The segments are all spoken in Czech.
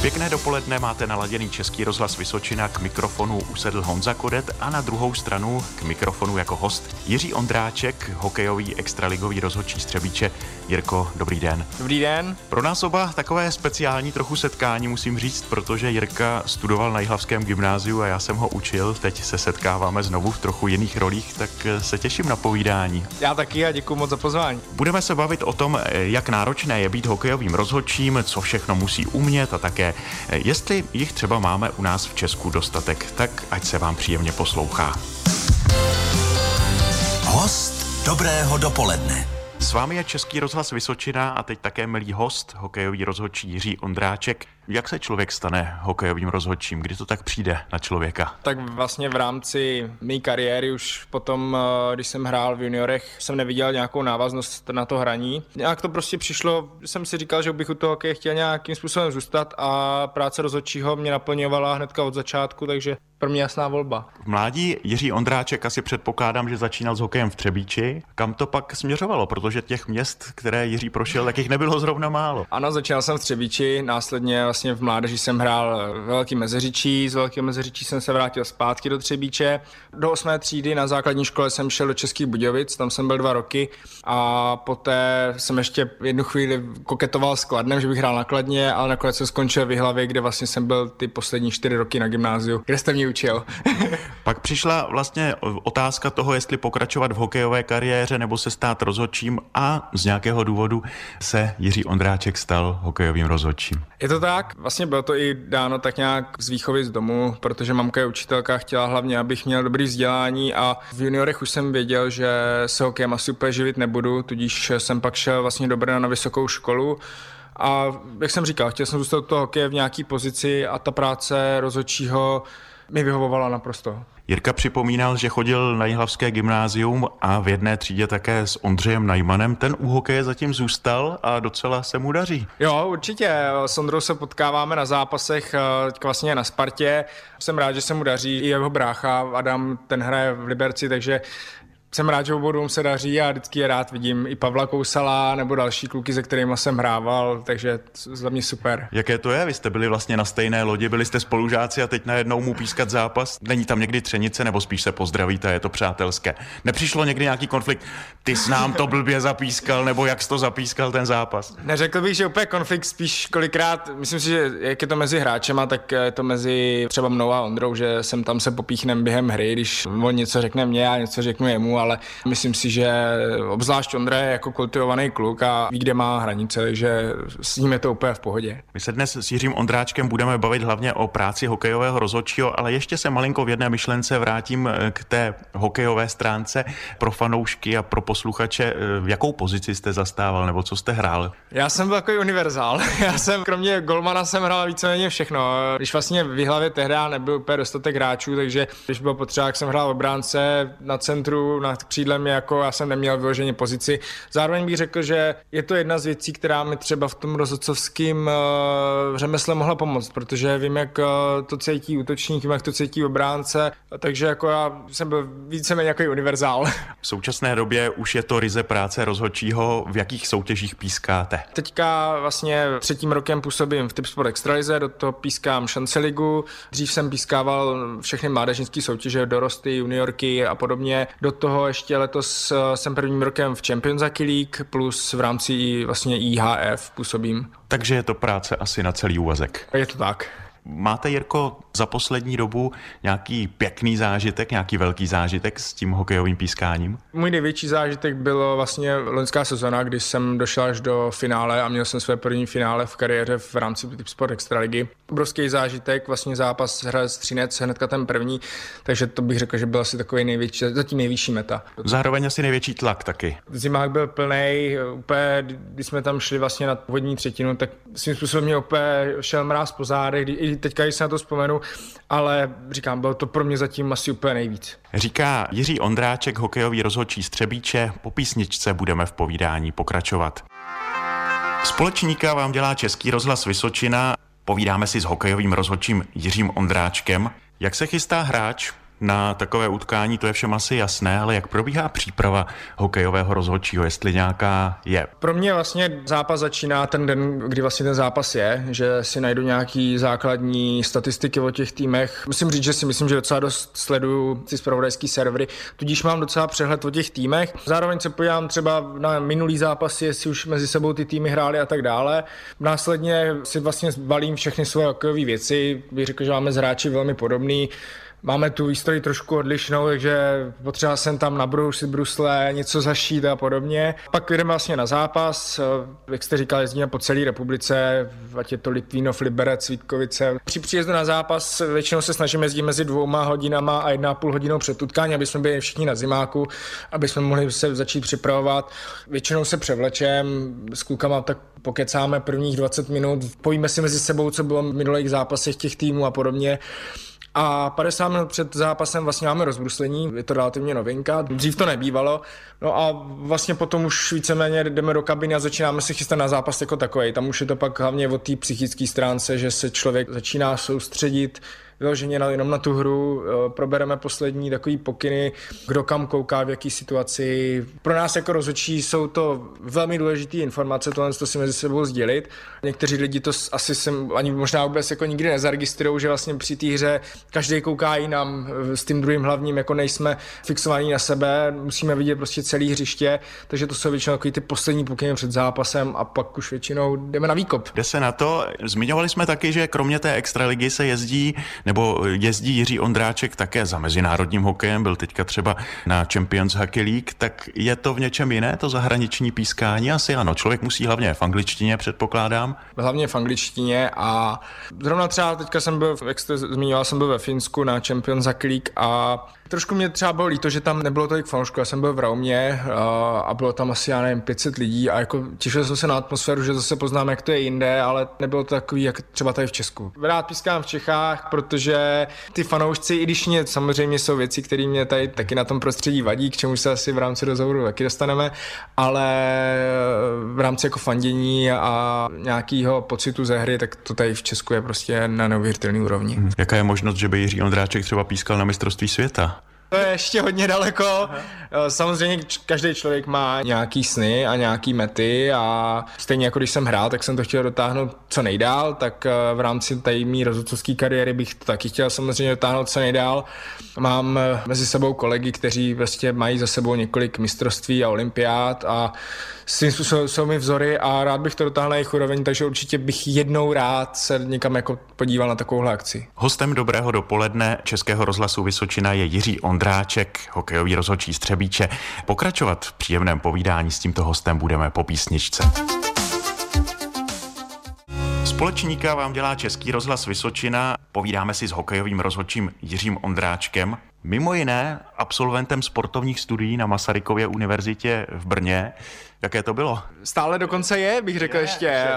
Pěkné dopoledne máte naladěný Český rozhlas Vysočina, k mikrofonu usedl Honza Kodet a na druhou stranu k mikrofonu jako host Jiří Ondráček, hokejový extraligový rozhodčí Střebíče. Jirko, dobrý den. Dobrý den. Pro nás oba takové speciální trochu setkání musím říct, protože Jirka studoval na Jihlavském gymnáziu a já jsem ho učil. Teď se setkáváme znovu v trochu jiných rolích, tak se těším na povídání. Já taky a děkuji moc za pozvání. Budeme se bavit o tom, jak náročné je být hokejovým rozhodčím, co všechno musí umět a také Jestli jich třeba máme u nás v Česku dostatek, tak ať se vám příjemně poslouchá. Host dobrého dopoledne. S vámi je Český rozhlas Vysočina a teď také milý host, hokejový rozhodčí Jiří Ondráček. Jak se člověk stane hokejovým rozhodčím? Kdy to tak přijde na člověka? Tak vlastně v rámci mé kariéry už potom, eh, když jsem hrál v juniorech, jsem neviděl nějakou návaznost na to hraní. Nějak to prostě přišlo, jsem si říkal, že bych u toho hokeje chtěl nějakým způsobem zůstat a práce rozhodčího mě naplňovala hnedka od začátku, takže pro mě jasná volba. V mládí Jiří Ondráček asi předpokládám, že začínal s hokejem v Třebíči. Kam to pak směřovalo? Protože těch měst, které Jiří prošel, tak jich nebylo zrovna málo. Ano, začínal jsem v Třebíči, následně vlastně v mládeži jsem hrál Velký Mezeřičí, z Velkého Mezeřičí jsem se vrátil zpátky do Třebíče. Do osmé třídy na základní škole jsem šel do Českých Budějovic, tam jsem byl dva roky a poté jsem ještě jednu chvíli koketoval s Kladnem, že bych hrál na Kladně, ale nakonec jsem skončil v Hlavě, kde vlastně jsem byl ty poslední čtyři roky na gymnáziu, kde jste mě učil. Pak přišla vlastně otázka toho, jestli pokračovat v hokejové kariéře nebo se stát rozhodčím a z nějakého důvodu se Jiří Ondráček stal hokejovým rozhodčím. Je to tak, vlastně bylo to i dáno tak nějak z výchovy z domu, protože mamka je učitelka, chtěla hlavně, abych měl dobrý vzdělání a v juniorech už jsem věděl, že se hokejem asi úplně živit nebudu, tudíž jsem pak šel vlastně do Brna na vysokou školu. A jak jsem říkal, chtěl jsem zůstat toho hokeje v nějaký pozici a ta práce rozhodčího mi vyhovovala naprosto. Jirka připomínal, že chodil na Jihlavské gymnázium a v jedné třídě také s Ondřejem Najmanem. Ten u hokeje zatím zůstal a docela se mu daří. Jo, určitě. S Ondrou se potkáváme na zápasech, eh, vlastně na Spartě. Jsem rád, že se mu daří. I jeho brácha Adam, ten hraje v Liberci, takže jsem rád, že obodům se daří a vždycky je rád vidím i Pavla Kousala nebo další kluky, se kterými jsem hrával, takže za mě super. Jaké to je? Vy jste byli vlastně na stejné lodi, byli jste spolužáci a teď najednou mu pískat zápas. Není tam někdy třenice nebo spíš se pozdravíte, je to přátelské. Nepřišlo někdy nějaký konflikt, ty s nám to blbě zapískal, nebo jak jsi to zapískal ten zápas? Neřekl bych, že úplně konflikt, spíš kolikrát, myslím si, že jak je to mezi hráčema, tak je to mezi třeba mnou a Ondrou, že jsem tam se popíchnem během hry, když on něco řekne mě a něco řeknu jemu ale myslím si, že obzvlášť Ondra je jako kultivovaný kluk a ví, kde má hranice, takže s ním je to úplně v pohodě. My se dnes s Jiřím Ondráčkem budeme bavit hlavně o práci hokejového rozhodčího, ale ještě se malinko v jedné myšlence vrátím eh, k té hokejové stránce pro fanoušky a pro posluchače. Eh, v jakou pozici jste zastával nebo co jste hrál? Já jsem byl takový univerzál. Já jsem kromě golmana jsem hrál víceméně všechno. Když vlastně v hlavě tehdy nebyl úplně dostatek hráčů, takže když bylo potřeba, jak jsem hrál obránce na centru, na nad křídlem jako já jsem neměl vyloženě pozici. Zároveň bych řekl, že je to jedna z věcí, která mi třeba v tom rozhodcovském uh, řemesle mohla pomoct, protože vím, jak uh, to cítí útočník, vím, jak to cítí obránce, takže jako já jsem byl víceméně jako univerzál. V současné době už je to ryze práce rozhodčího, v jakých soutěžích pískáte? Teďka vlastně třetím rokem působím v Tipsport Extralize, do toho pískám šance ligu, dřív jsem pískával všechny mládežnické soutěže, dorosty, juniorky a podobně, do toho toho ještě letos eh, jsem prvním rokem v Champions League plus v rámci vlastně IHF působím. Takže je to práce asi na celý úvazek. Je to tak. Máte, Jirko, za poslední dobu nějaký pěkný zážitek, nějaký velký zážitek s tím hokejovým pískáním? Můj největší zážitek bylo vlastně loňská sezona, kdy jsem došel až do finále a měl jsem své první finále v kariéře v rámci Typ Sport Extraligy. Obrovský zážitek, vlastně zápas hraje Střinec, hnedka ten první, takže to bych řekl, že byl asi takový největší, zatím nejvyšší meta. Zároveň asi největší tlak taky. Zimák byl plný, úplně, když jsme tam šli vlastně na vodní třetinu, tak svým způsobem mě úplně šel mráz po zádech, i teďka, když se na to vzpomenu, ale říkám, bylo to pro mě zatím asi úplně nejvíc. Říká Jiří Ondráček, hokejový rozhodčí Střebíče. Po písničce budeme v povídání pokračovat. Společníka vám dělá Český rozhlas Vysočina. Povídáme si s hokejovým rozhodčím Jiřím Ondráčkem. Jak se chystá hráč na takové utkání, to je všem asi jasné, ale jak probíhá příprava hokejového rozhodčího, jestli nějaká je? Pro mě vlastně zápas začíná ten den, kdy vlastně ten zápas je, že si najdu nějaký základní statistiky o těch týmech. Musím říct, že si myslím, že docela dost sleduju ty spravodajský servery, tudíž mám docela přehled o těch týmech. Zároveň se podívám třeba na minulý zápasy, jestli už mezi sebou ty týmy hrály a tak dále. Následně si vlastně balím všechny svoje hokejové věci. Bych řekl, že máme z hráči velmi podobný. Máme tu výstroj trošku odlišnou, takže potřeba jsem tam nabrousit brusle, něco zašít a podobně. Pak jdeme vlastně na zápas, jak jste říkal, jezdíme po celé republice, ať je to Litvínov, Liberec, Vítkovice. Při příjezdu na zápas většinou se snažíme jezdit mezi dvouma hodinama a jedna a půl hodinou před utkání, aby jsme byli všichni na zimáku, aby jsme mohli se začít připravovat. Většinou se převlečem, s klukama tak pokecáme prvních 20 minut, pojíme si mezi sebou, co bylo v minulých zápasech těch týmů a podobně. A 50 minut před zápasem vlastně máme rozbruslení, je to relativně novinka, dřív to nebývalo. No a vlastně potom už víceméně jdeme do kabiny a začínáme se chystat na zápas jako takový. Tam už je to pak hlavně o té psychické stránce, že se člověk začíná soustředit, vyloženě na, jenom na tu hru, eh, probereme poslední takový pokyny, kdo kam kouká, v jaký situaci. Pro nás jako rozhodčí jsou to velmi důležité informace, tohle to si mezi sebou sdělit. Někteří lidi to asi sem ani možná vůbec jako nikdy nezaregistrují, že vlastně při té hře každý kouká jinam, eh, s tím druhým hlavním jako nejsme fixovaní na sebe, musíme vidět prostě celý hřiště, takže to jsou většinou takový ty poslední pokyny před zápasem a pak už většinou jdeme na výkop. Jde se na to. Zmiňovali jsme taky, že kromě té extraligy se jezdí nebo jezdí Jiří Ondráček také za mezinárodním hokejem, byl teďka třeba na Champions Hockey League, tak je to v něčem jiné, to zahraniční pískání? Asi ano, člověk musí hlavně v angličtině, předpokládám. Hlavně v angličtině a zrovna třeba teďka jsem byl, jak jste zmiňoval, jsem byl ve Finsku na Champions Hockey League a Trošku mě třeba bylo líto, že tam nebylo tolik fanoušků. Já jsem byl v Raumě a, bylo tam asi, já nevím, 500 lidí a jako těšil jsem se na atmosféru, že zase poznám, jak to je jinde, ale nebylo to takový, jak třeba tady v Česku. Rád pískám v Čechách, protože ty fanoušci, i když mě samozřejmě jsou věci, které mě tady taky na tom prostředí vadí, k čemu se asi v rámci rozhovoru taky dostaneme, ale v rámci jako fandění a nějakého pocitu ze hry, tak to tady v Česku je prostě na neuvěřitelné úrovni. Hmm. Jaká je možnost, že by Jiří Ondráček třeba pískal na mistrovství světa? To je ještě hodně daleko. Aha. Samozřejmě každý člověk má nějaký sny a nějaký mety a stejně jako když jsem hrál, tak jsem to chtěl dotáhnout co nejdál, tak eh, v rámci té mý rozhodcovské kariéry bych to taky chtěl samozřejmě dotáhnout co nejdál. Mám eh, mezi sebou kolegy, kteří vlastně mají za sebou několik mistrovství a olympiád a svým způsobem jsou mi vzory a rád bych to dotáhl na jejich úroveň, takže určitě bych jednou rád se někam jako podíval na takovouhle akci. Hostem dobrého dopoledne Českého rozhlasu Vysočina je Jiří Ondráček, hokejový rozhodčí Střebíče. Pokračovat v příjemném povídání s tímto hostem budeme po písničce. Společníka vám dělá Český rozhlas Vysočina. Povídáme si s hokejovým rozhodčím Jiřím Ondráčkem. Mimo jiné absolventem sportovních studií na Masarykově univerzitě v Brně. Jaké to bylo? Stále dokonce je, bych řekl je, ještě. Je,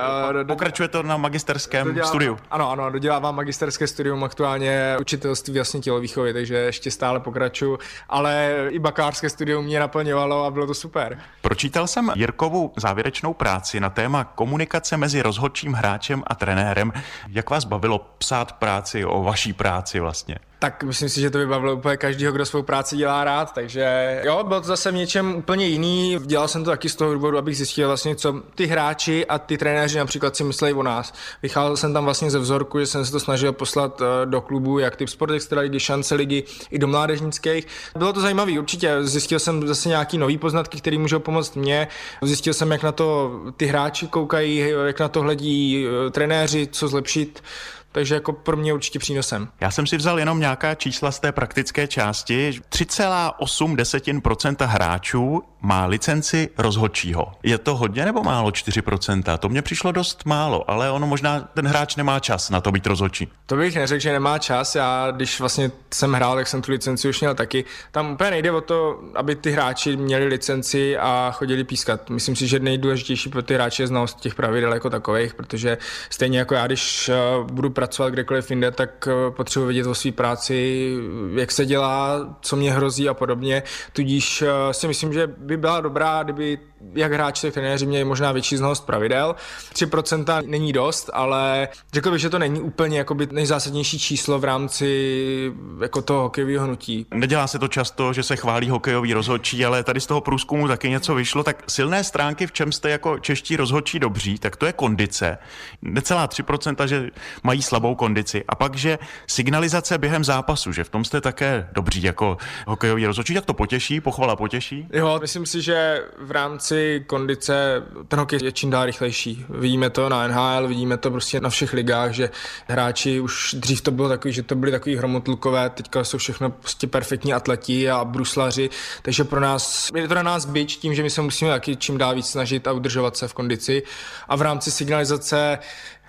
eh, pokračuje to na magisterském dodělávám, studiu. Ano, ano, dodělávám magisterské studium aktuálně učitelství vlastně tělovýchovy, takže ještě stále pokračuju, ale i bakalářské studium mě naplňovalo a bylo to super. Pročítal jsem Jirkovu závěrečnou práci na téma komunikace mezi rozhodčím hráčem a trenérem. Jak vás bavilo psát práci o vaší práci vlastně? Tak myslím si, že to by bavilo úplně každýho, kdo svou práci dělá rád, takže jo, bylo to zase v něčem úplně jiný. Dělal jsem to taky z toho důvodu, abych zjistil vlastně, co ty hráči a ty trenéři například si myslí o nás. Vycházel jsem tam vlastně ze vzorku, že jsem se to snažil poslat eh, do klubu, jak ty Sport Extra ligy, šance ligy, i do mládežnických. Bylo to zajímavé, určitě. Zjistil jsem zase nějaký nový poznatky, které můžou pomoct mně. Zjistil jsem, jak na to ty hráči koukají, jak na to hledí eh, trenéři, co zlepšit takže jako pro mě určitě přínosem. Já jsem si vzal jenom nějaká čísla z té praktické části. 3,8% hráčů má licenci rozhodčího. Je to hodně nebo málo 4%? To mně přišlo dost málo, ale ono možná ten hráč nemá čas na to být rozhodčí. To bych neřekl, že nemá čas. Já, když vlastně jsem hrál, tak jsem tu licenci už měl taky. Tam úplně nejde o to, aby ty hráči měli licenci a chodili pískat. Myslím si, že nejdůležitější pro ty hráče je znalost těch pravidel jako takových, protože stejně jako já, když eh, budu pracovat kdekoliv jinde, tak eh, potřebuji vědět o své práci, jak se dělá, co mě hrozí a podobně. Tudíž eh, si myslím, že by byla dobrá, kdyby jak hráči, tak trenéři měli možná větší znalost pravidel. 3% není dost, ale řekl bych, že to není úplně jakoby nejzásadnější číslo v rámci jako toho hokejového hnutí. Nedělá se to často, že se chválí hokejový rozhodčí, ale tady z toho průzkumu taky něco vyšlo. Tak silné stránky, v čem jste jako čeští rozhodčí dobří, tak to je kondice. Necelá 3%, že mají slabou kondici. A pak, že signalizace během zápasu, že v tom jste také dobří jako hokejový rozhodčí, tak to potěší, pochvala potěší. Jo, myslím si, že v rámci kondice ten hokej je čím dál rychlejší. Vidíme to na NHL, vidíme to prostě na všech ligách, že hráči už dřív to bylo takový, že to byly takový hromotlukové, teďka jsou všechno prostě perfektní atleti a bruslaři, takže pro nás, je to na nás byč tím, že my se musíme taky čím dál víc snažit a udržovat se v kondici. A v rámci signalizace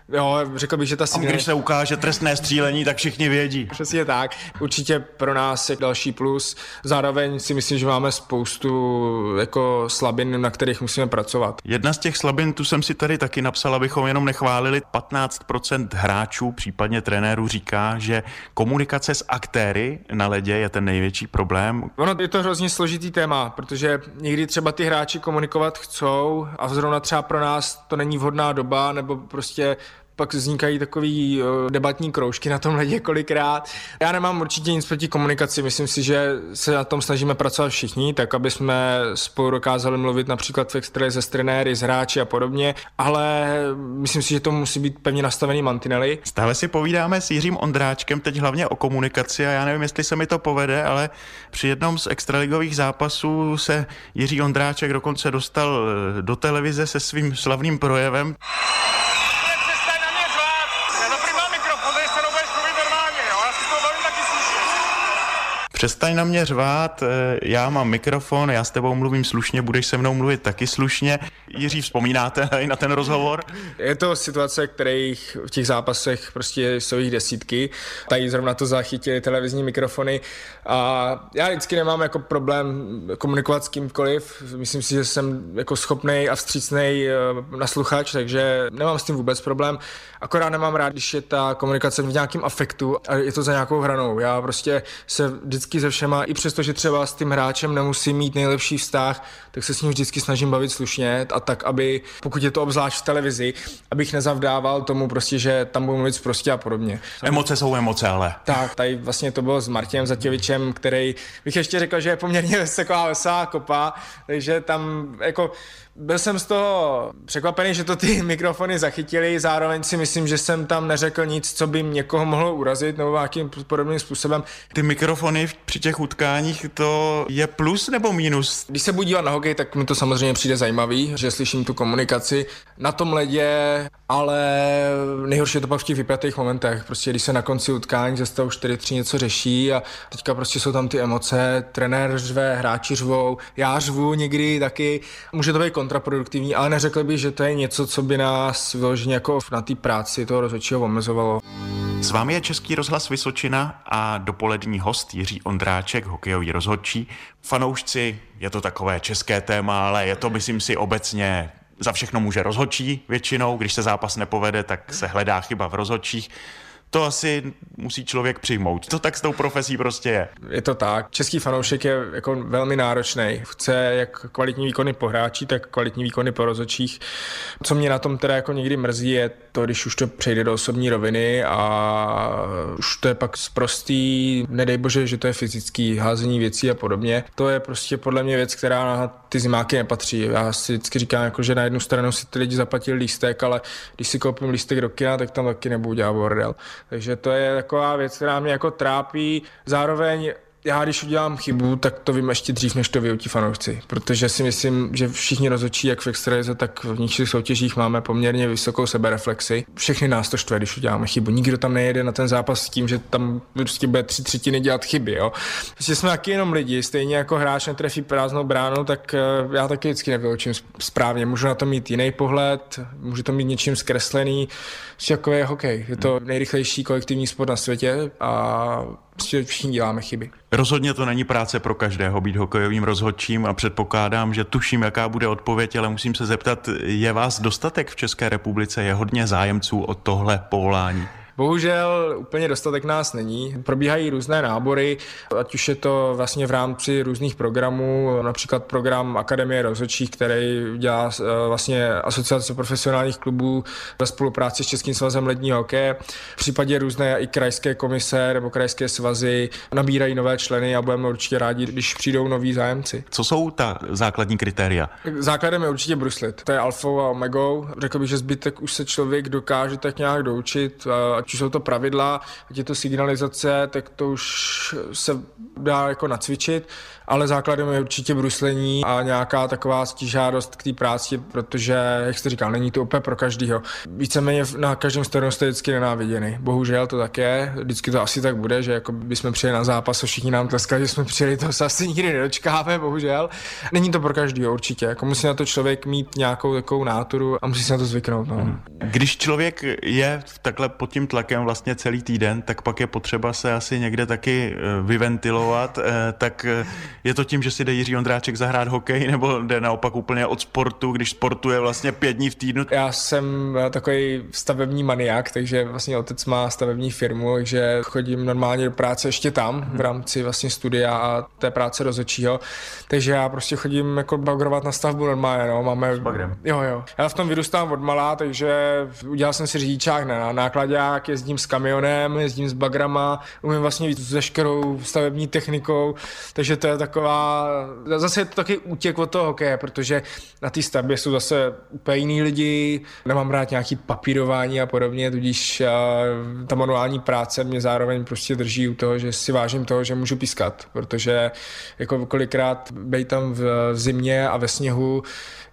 Jo, řekl bych, že ta signál... Když se ukáže trestné střílení, tak všichni vědí. Přesně tak. Určitě pro nás je další plus. Zároveň si myslím, že máme spoustu jako slabin, na kterých musíme pracovat. Jedna z těch slabin, tu jsem si tady taky napsal, abychom jenom nechválili. 15% hráčů, případně trenérů říká, že komunikace s aktéry na ledě je ten největší problém. Ono je to hrozně složitý téma, protože někdy třeba ty hráči komunikovat chcou a zrovna třeba pro nás to není vhodná doba, nebo prostě pak vznikají takový uh, debatní kroužky na tom ledě kolikrát. Já nemám určitě nic proti komunikaci, myslím si, že se na tom snažíme pracovat všichni, tak aby jsme spolu dokázali mluvit například v extralize s trenéry, s hráči a podobně, ale myslím si, že to musí být pevně nastavený mantinely. Stále si povídáme s Jiřím Ondráčkem teď hlavně o komunikaci a já nevím, jestli se mi to povede, ale při jednom z extraligových zápasů se Jiří Ondráček dokonce dostal eh, do televize se svým slavným projevem. Přestaň na mě řvát, eh, já mám mikrofon, já s tebou mluvím slušně, budeš se mnou mluvit taky slušně. Jiří, vzpomínáte na ten rozhovor? Je to situace, kterých v těch zápasech prostě jsou jich desítky. Tady zrovna to zachytili televizní mikrofony a já vždycky nemám jako problém komunikovat s kýmkoliv. Myslím si, že jsem jako schopný a vstřícný eh, nasluchač, takže nemám s tím vůbec problém. Akorát nemám rád, když je ta komunikace v nějakém afektu a je to za nějakou hranou. Já prostě se vždycky se všema, i přesto, že třeba s tím hráčem nemusím mít nejlepší vztah, tak se s ním vždycky snažím bavit slušně a tak, aby, pokud je to obzvlášť v televizi, abych nezavdával tomu prostě, že tam budu mluvit prostě a podobně. Emoce jsou emoce, ale. Tak, tady vlastně to bylo s Martinem Zatěvičem, který bych ještě řekl, že je poměrně taková veselá kopa, takže tam jako byl jsem z toho překvapený, že to ty mikrofony zachytili, zároveň si myslím, že jsem tam neřekl nic, co by někoho mohlo urazit nebo nějakým podobným způsobem. Ty mikrofony při těch utkáních, to je plus nebo minus? Když se budu dívat na hokej, tak mi to samozřejmě přijde zajímavý, že slyším tu komunikaci na tom ledě, ale nejhorší je to pak v těch vypjatých momentech. Prostě když se na konci utkání ze stavu 4-3 něco řeší a teďka prostě jsou tam ty emoce, trenér řve, hráči řvou, já řvu někdy taky. Může to být kontraproduktivní, ale neřekl bych, že to je něco, co by nás vyloženě jako na té práci toho rozhodčího omezovalo. S vámi je Český rozhlas Vysočina a dopolední host Jiří Ondráček, hokejový rozhodčí. Fanoušci, je to takové české téma, ale je to, myslím si, obecně za všechno může rozhodčí většinou. Když se zápas nepovede, tak se hledá chyba v rozhodčích to asi musí člověk přijmout. To tak s tou profesí prostě je. Je to tak. Český fanoušek je jako velmi náročný. Chce jak kvalitní výkony po hráči, tak kvalitní výkony po rozočích. Co mě na tom teda jako někdy mrzí, je to, když už to přejde do osobní roviny a už to je pak zprostý, nedej bože, že to je fyzický házení věcí a podobně. To je prostě podle mě věc, která ty zimáky nepatří. Já si vždycky říkám, jako, že na jednu stranu si ty lidi zaplatili lístek, ale když si koupím lístek do kina, tak tam taky nebudu dělat bordel. Takže to je taková věc, která mě jako trápí. Zároveň já když udělám chybu, tak to vím ještě dřív, než to vyutí fanoušci, protože si myslím, že všichni rozhodčí, jak v extralize, tak v nižších soutěžích máme poměrně vysokou sebereflexi. Všechny nás to štve, když uděláme chybu. Nikdo tam nejede na ten zápas s tím, že tam prostě bude tři třetiny dělat chyby. Jo? Prostě jsme taky jenom lidi, stejně jako hráč netrefí prázdnou bránu, tak eh, já taky vždycky nevyučím správně. Můžu na to mít jiný pohled, můžu to mít něčím zkreslený. Prostě jako je hokej. Je to nejrychlejší kolektivní sport na světě a všichni děláme chyby. Rozhodně to není práce pro každého být hokejovým rozhodčím a předpokládám, že tuším, jaká bude odpověď, ale musím se zeptat, je vás dostatek v České republice? Je hodně zájemců o tohle povolání? Bohužel úplně dostatek nás není. Probíhají různé nábory, ať už je to vlastně v rámci různých programů, například program Akademie rozhodčích, který dělá eh, vlastně Asociace profesionálních klubů ve spolupráci s Českým svazem ledního hokeje. V případě různé i krajské komise nebo krajské svazy nabírají nové členy a budeme určitě rádi, když přijdou noví zájemci. Co jsou ta základní kritéria? Základem je určitě bruslit. To je alfou a omegou. Řekl bych, že zbytek už se člověk dokáže tak nějak doučit, ať už jsou to pravidla, ať je to signalizace, tak to už se dá jako nacvičit ale základem je určitě bruslení a nějaká taková stížádost k té práci, protože, jak jste říkal, není to úplně pro každýho. Víceméně na každém stranu jste vždycky nenáviděný. Bohužel to tak je, vždycky to asi tak bude, že jako bychom přijeli na zápas a všichni nám tleskali, že jsme přijeli, to se asi nikdy nedočkáme, bohužel. Není to pro každýho určitě, jako musí na to člověk mít nějakou takovou náturu a musí se na to zvyknout. No. Mhm. Když člověk je takhle pod tím tlakem vlastně celý týden, tak pak je potřeba se asi někde taky eh, vyventilovat, eh, tak eh, je to tím, že si jde Jiří Ondráček zahrát hokej, nebo jde naopak úplně od sportu, když sportuje vlastně pět dní v týdnu? Já jsem takový stavební maniak, takže vlastně otec má stavební firmu, takže chodím normálně do práce ještě tam v rámci vlastně studia a té práce rozhodčího. Takže já prostě chodím jako bagrovat na stavbu normálně, no. Máme... S bagrem. Jo, jo. Já v tom vyrůstám od malá, takže udělal jsem si řidičák na nákladák, jezdím s kamionem, jezdím s bagrama, umím vlastně víc s veškerou stavební technikou, takže to je taková, zase je to taky útěk od toho hokeje, protože na té stavbě jsou zase úplně jiný lidi, nemám rád nějaký papírování a podobně, tudíž ta manuální práce mě zároveň prostě drží u toho, že si vážím toho, že můžu pískat, protože jako kolikrát bej tam v zimě a ve sněhu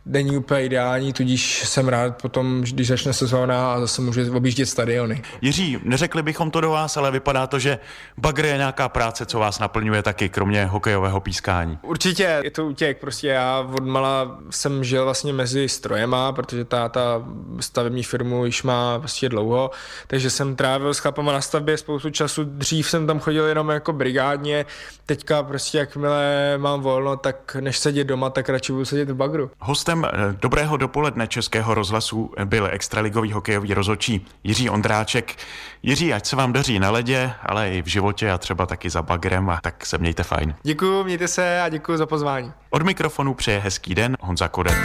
není úplně ideální, tudíž jsem rád potom, když začne sezóna a zase můžu objíždět stadiony. Jiří, neřekli bychom to do vás, ale vypadá to, že bagr je nějaká práce, co vás naplňuje taky, kromě hokejového pískání. Určitě je to útěk, prostě já od mala jsem žil vlastně mezi strojema, protože táta stavební firmu již má prostě dlouho, takže jsem trávil s chlapama na stavbě spoustu času, dřív jsem tam chodil jenom jako brigádně, teďka prostě jakmile mám volno, tak než sedět doma, tak radši budu sedět v bagru. Hostem Hostem eh, dobrého dopoledne Českého rozhlasu byl extraligový hokejový rozhodčí Jiří Ondráček. Jiří, ať se vám daří na ledě, ale i v životě a třeba taky za bagrem a tak se mějte fajn. Děkuji, mějte se a děkuji za pozvání. Od mikrofonu přeje hezký den Honza Kodet.